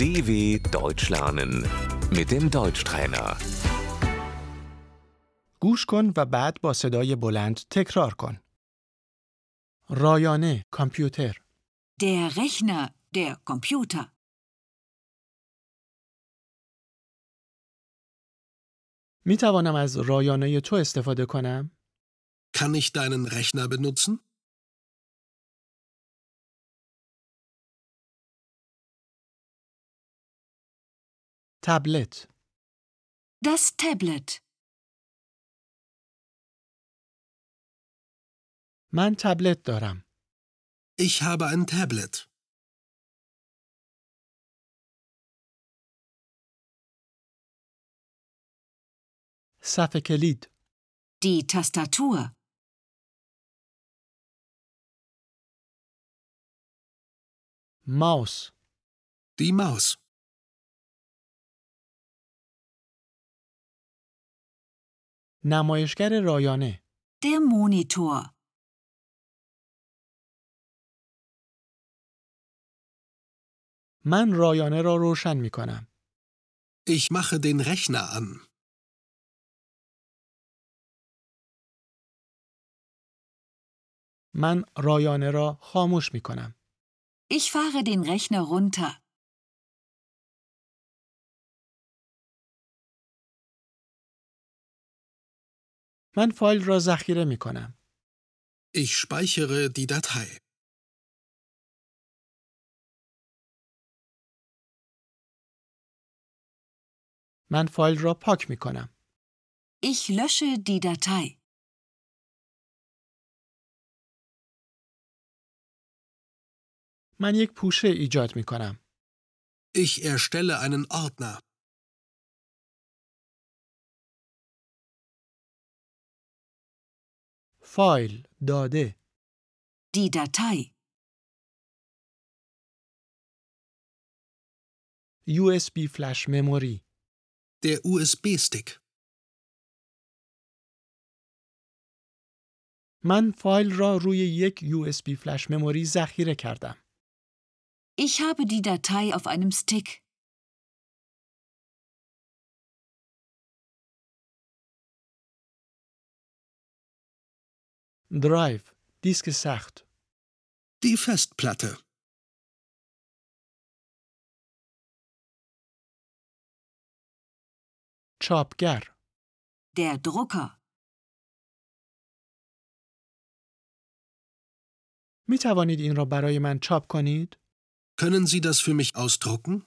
DW Deutsch lernen mit dem Deutschtrainer. گوش کن و بعد با صدای بلند تکرار کن. رایانه کامپیوتر Der Rechner, der Computer. می توانم از رایانه تو استفاده کنم؟ Kann ich deinen Rechner benutzen? تبلت Das Tablet. من تبلت دارم. Ich habe ein Tablet. صفحه کلید Die Tastatur. ماوس Die Maus. نمایشگر رایانه در مونیتور من رایانه را روشن می کنم. ich mache den rechner an من رایانه را خاموش می کنم. ich fahre den rechner runter من فایل را ذخیره می کنم. Ich speichere die Datei. من فایل را پاک می کنم. Ich lösche die Datei. من یک پوشه ایجاد می کنم. Ich erstelle einen Ordner. فایل داده Die Datei. USB فلش مموری Der USB-Stick. من فایل را روی یک USB فلش مموری ذخیره کردم. Ich habe die Datei auf einem Stick. درایو دیسک سخت Die Festplatte. چاپگر Der Drucker. می توانید این را برای من چاپ کنید؟ Können Sie das für mich ausdrucken?